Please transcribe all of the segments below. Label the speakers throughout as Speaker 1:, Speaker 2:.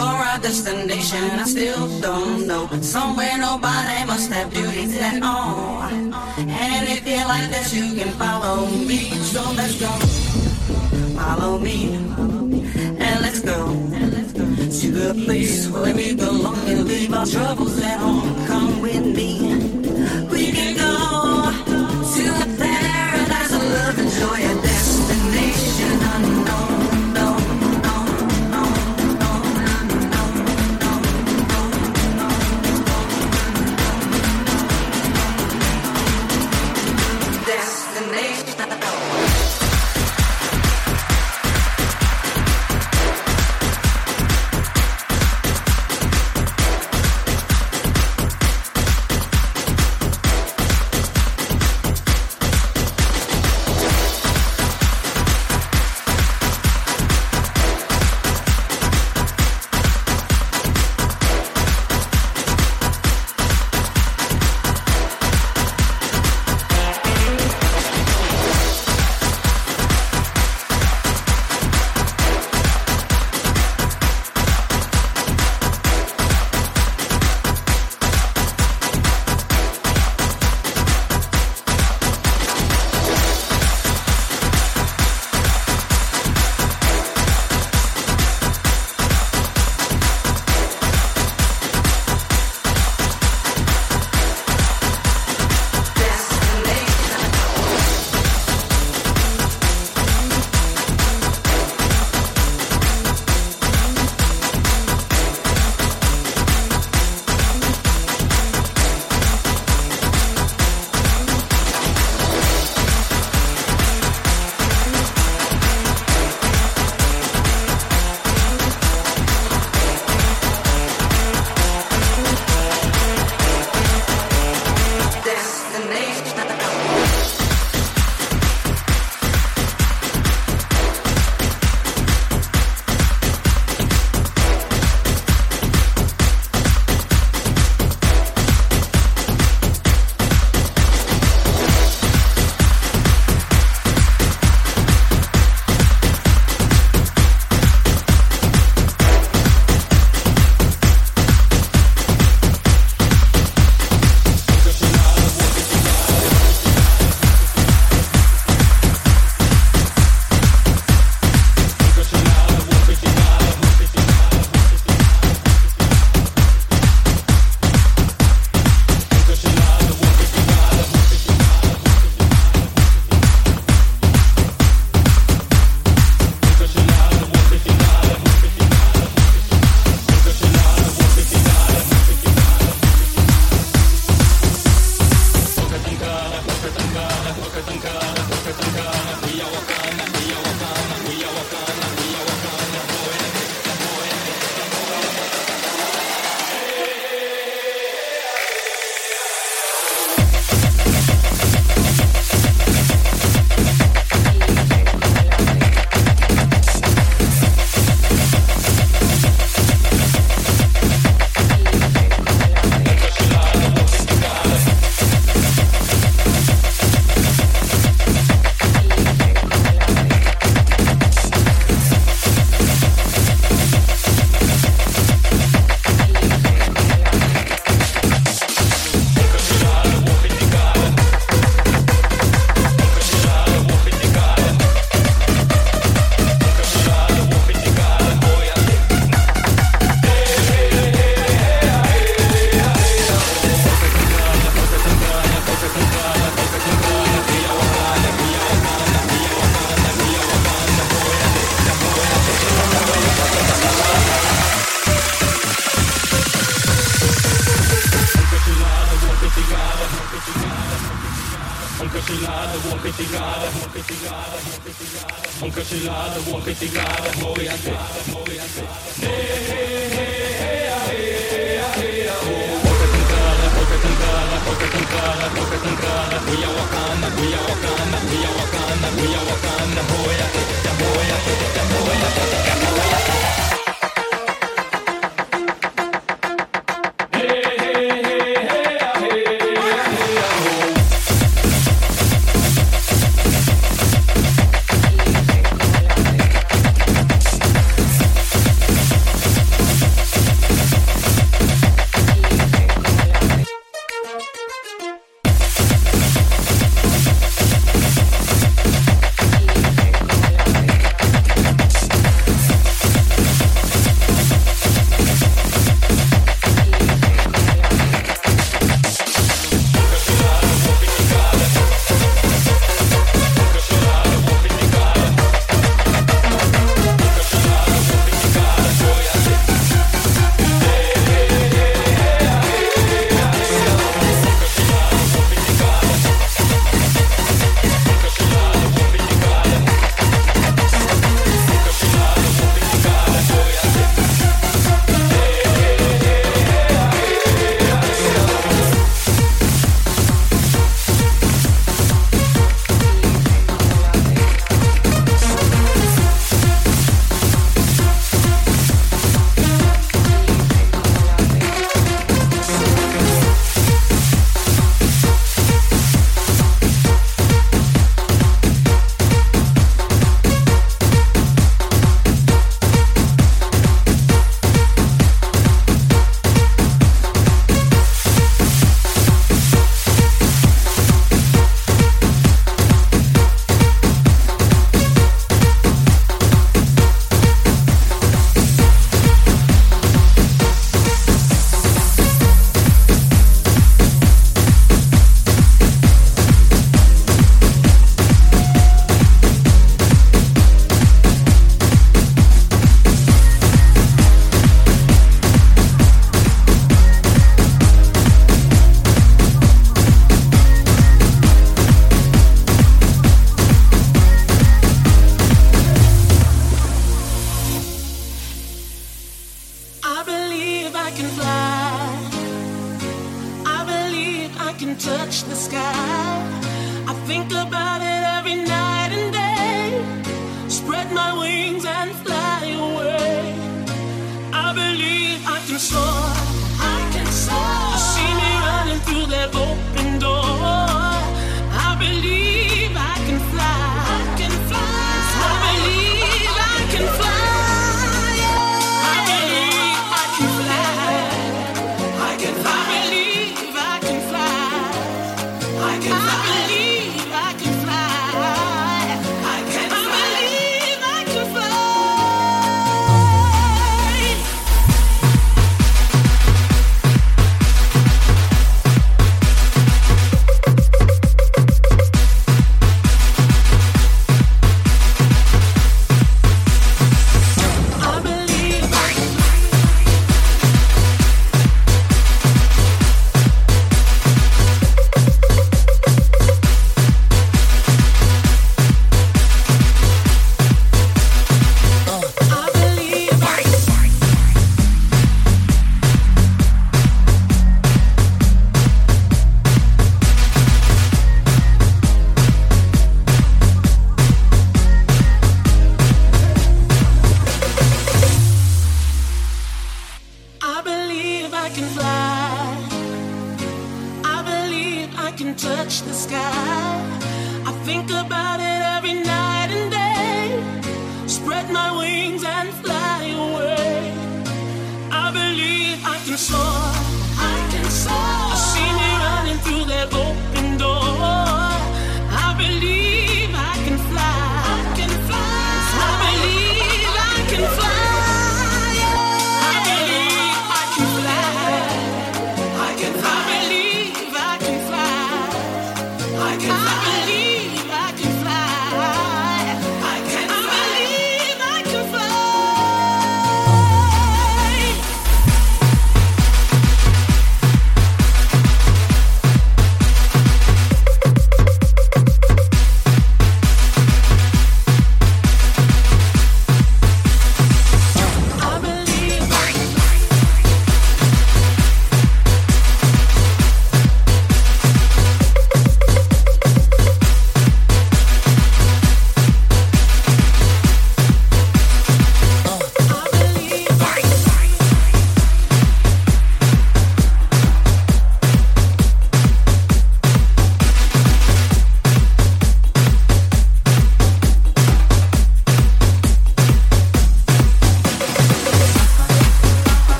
Speaker 1: for our destination. I still don't know. Somewhere nobody must have duties at all. And if you like this, you can follow me. So let's go. Follow me. And let's go. To the place where we belong and leave our troubles
Speaker 2: at home. Come with me.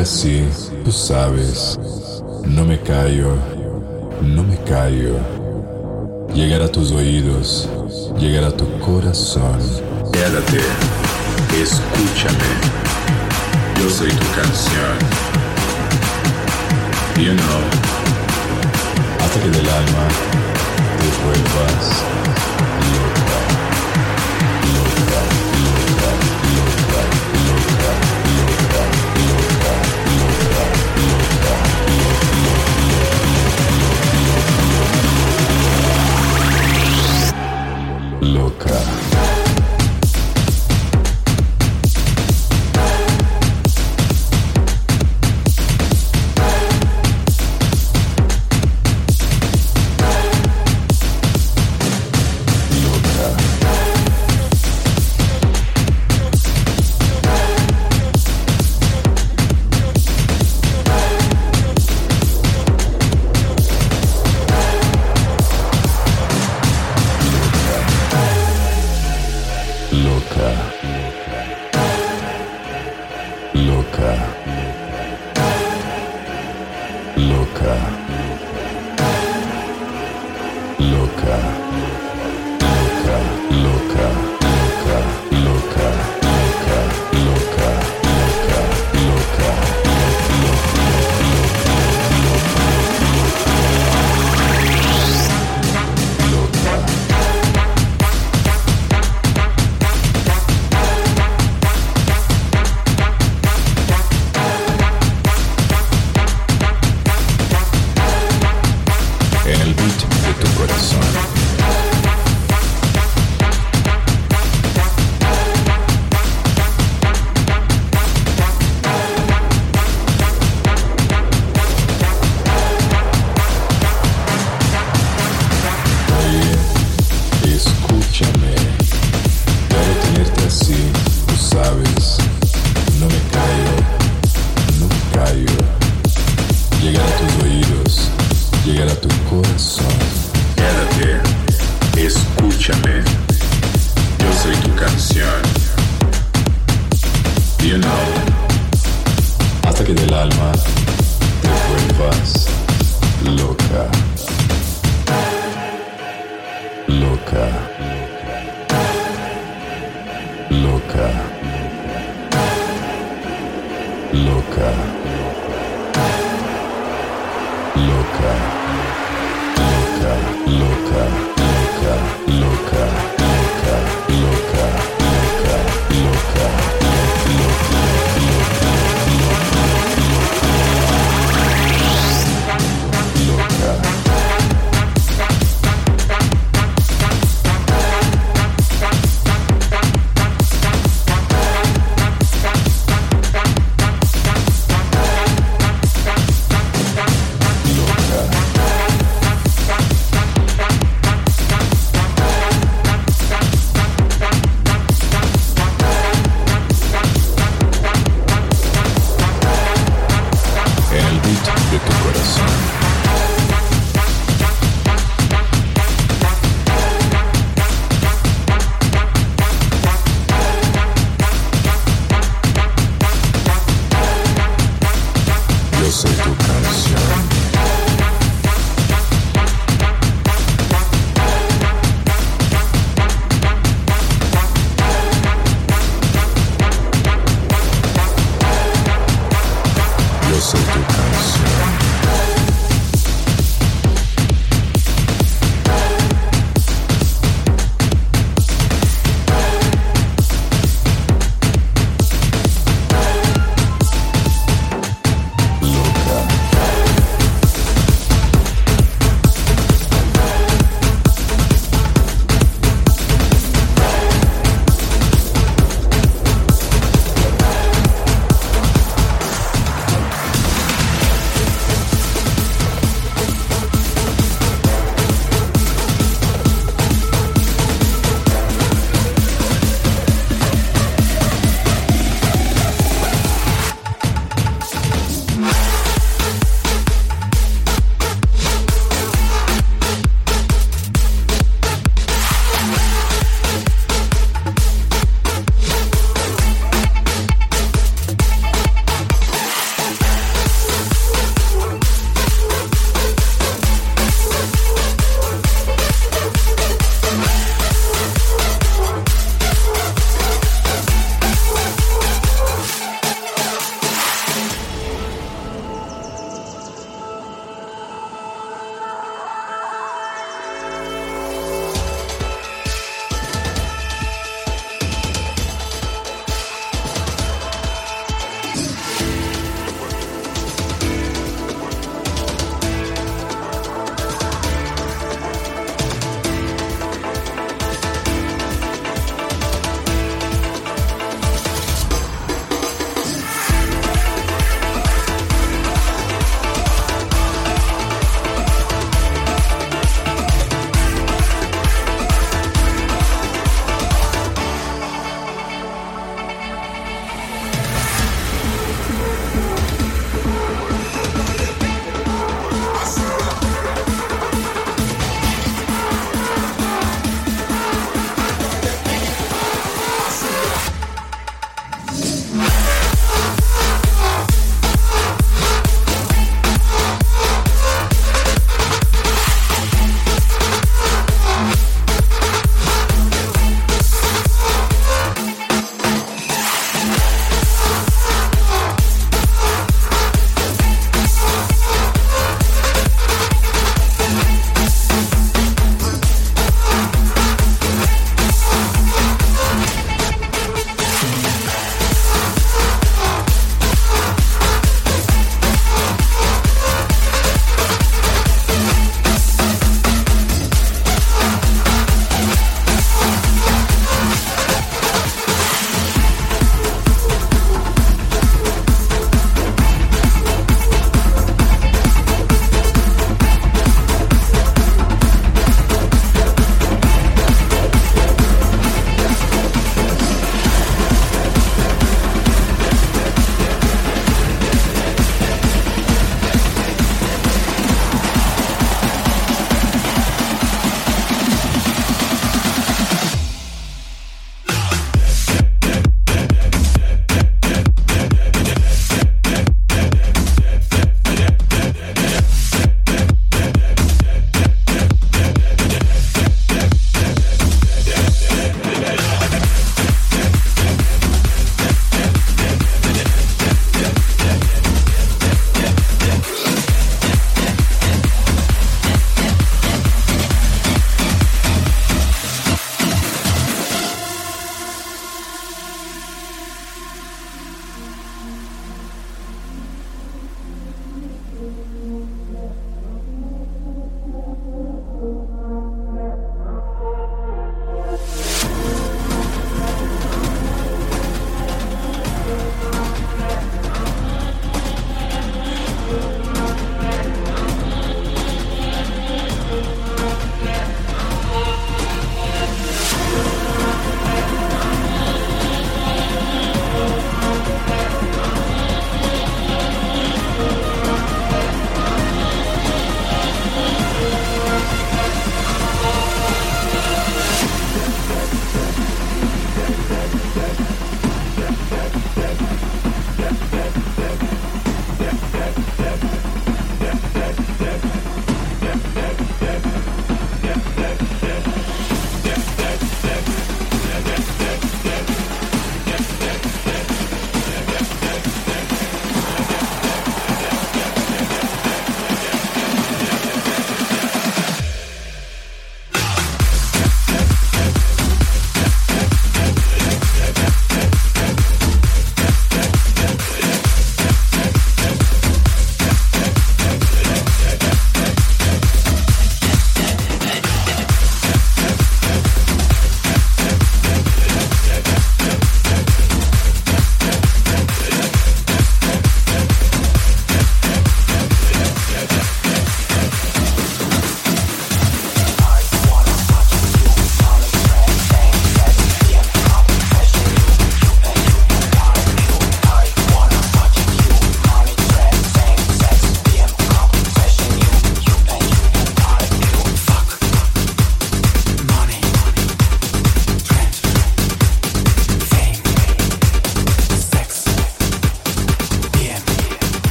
Speaker 3: Así, tú sabes. No me callo, no me callo. Llegar a tus oídos, llegar a tu corazón. Quédate, escúchame. Yo soy tu canción. You know. Hasta que del alma te vuelvas loca.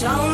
Speaker 4: show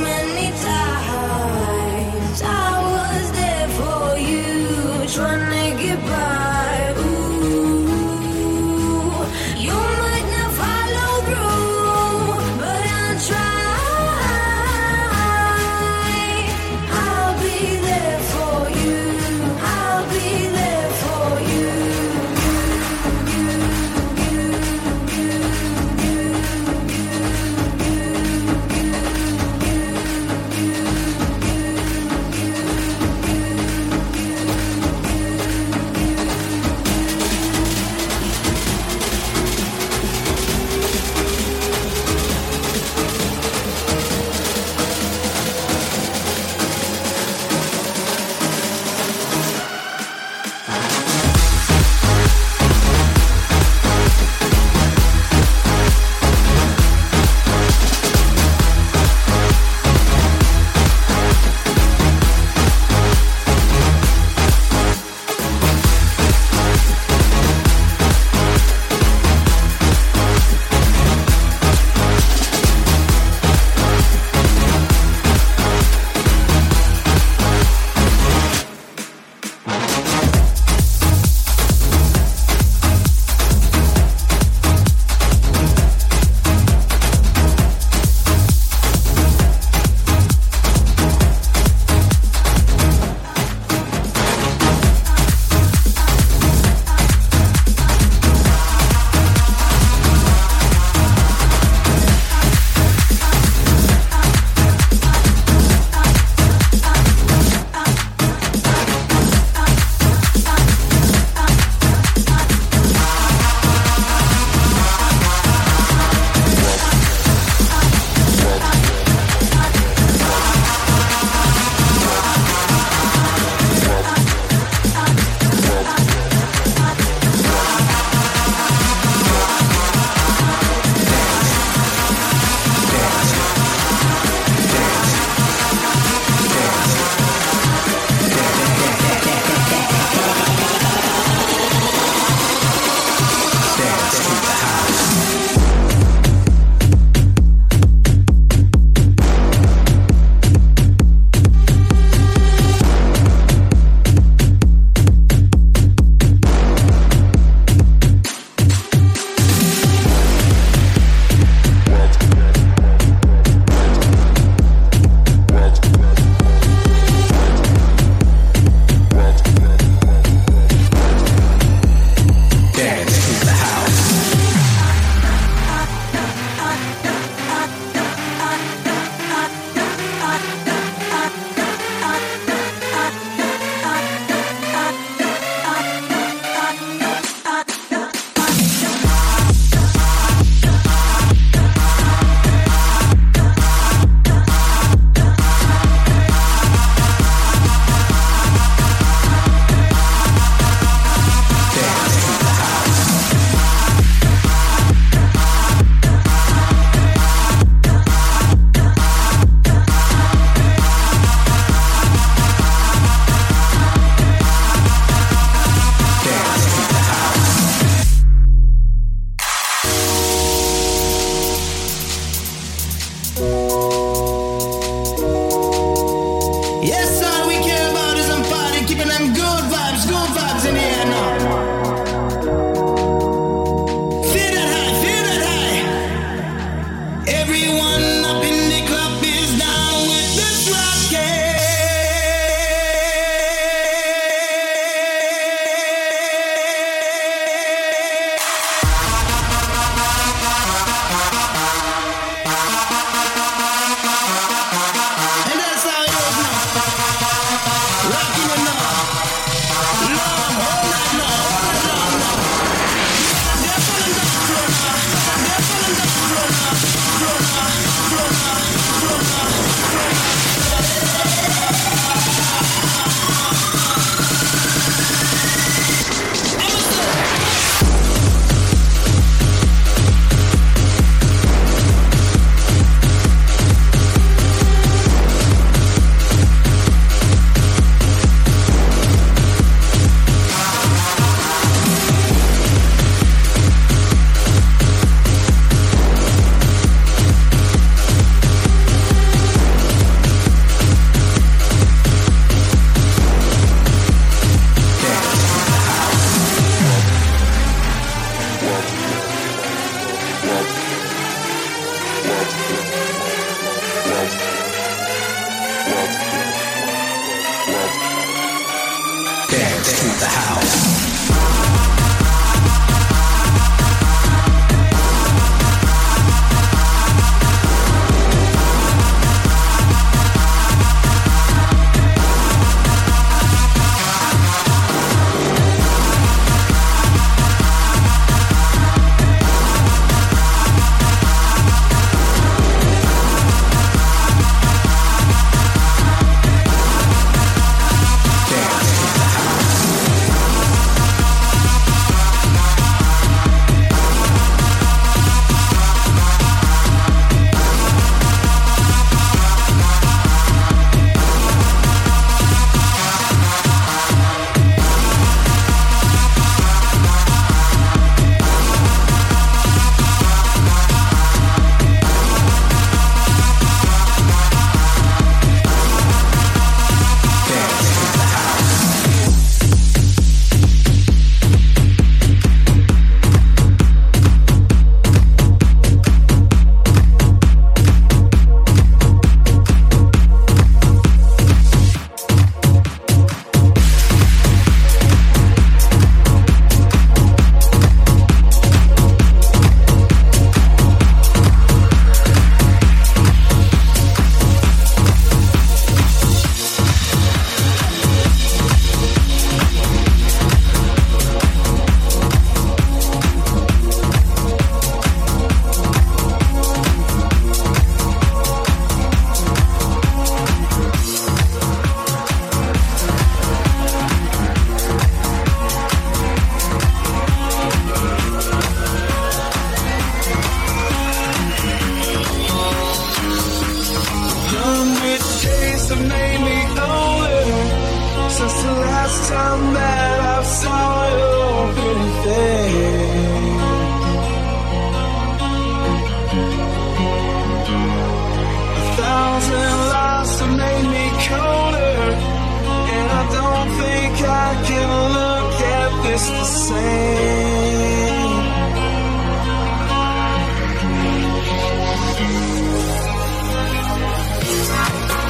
Speaker 4: just the same.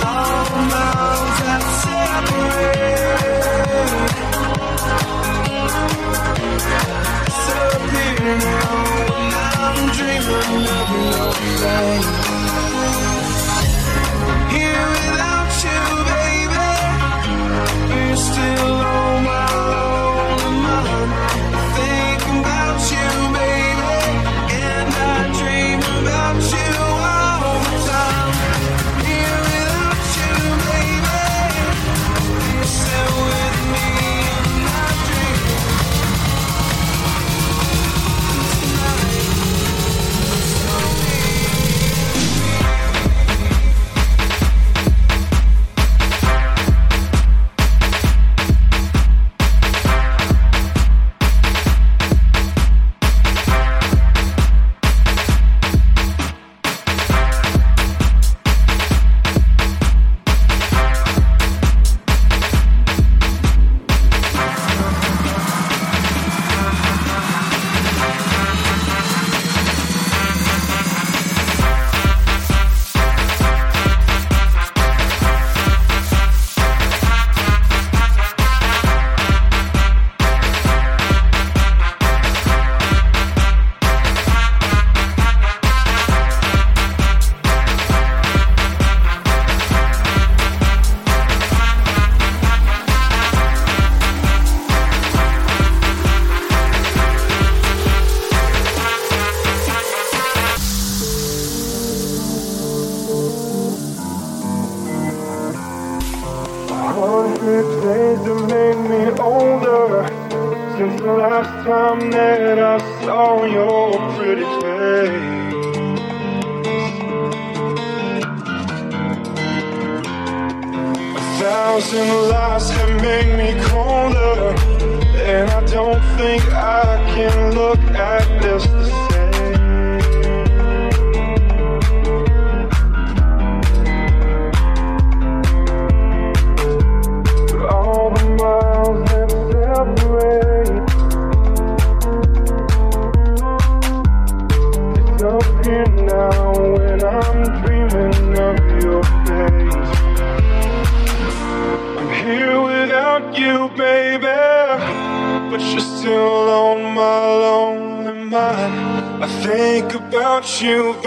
Speaker 4: All miles that separate, disappear now. I'm dreaming of your
Speaker 5: face. About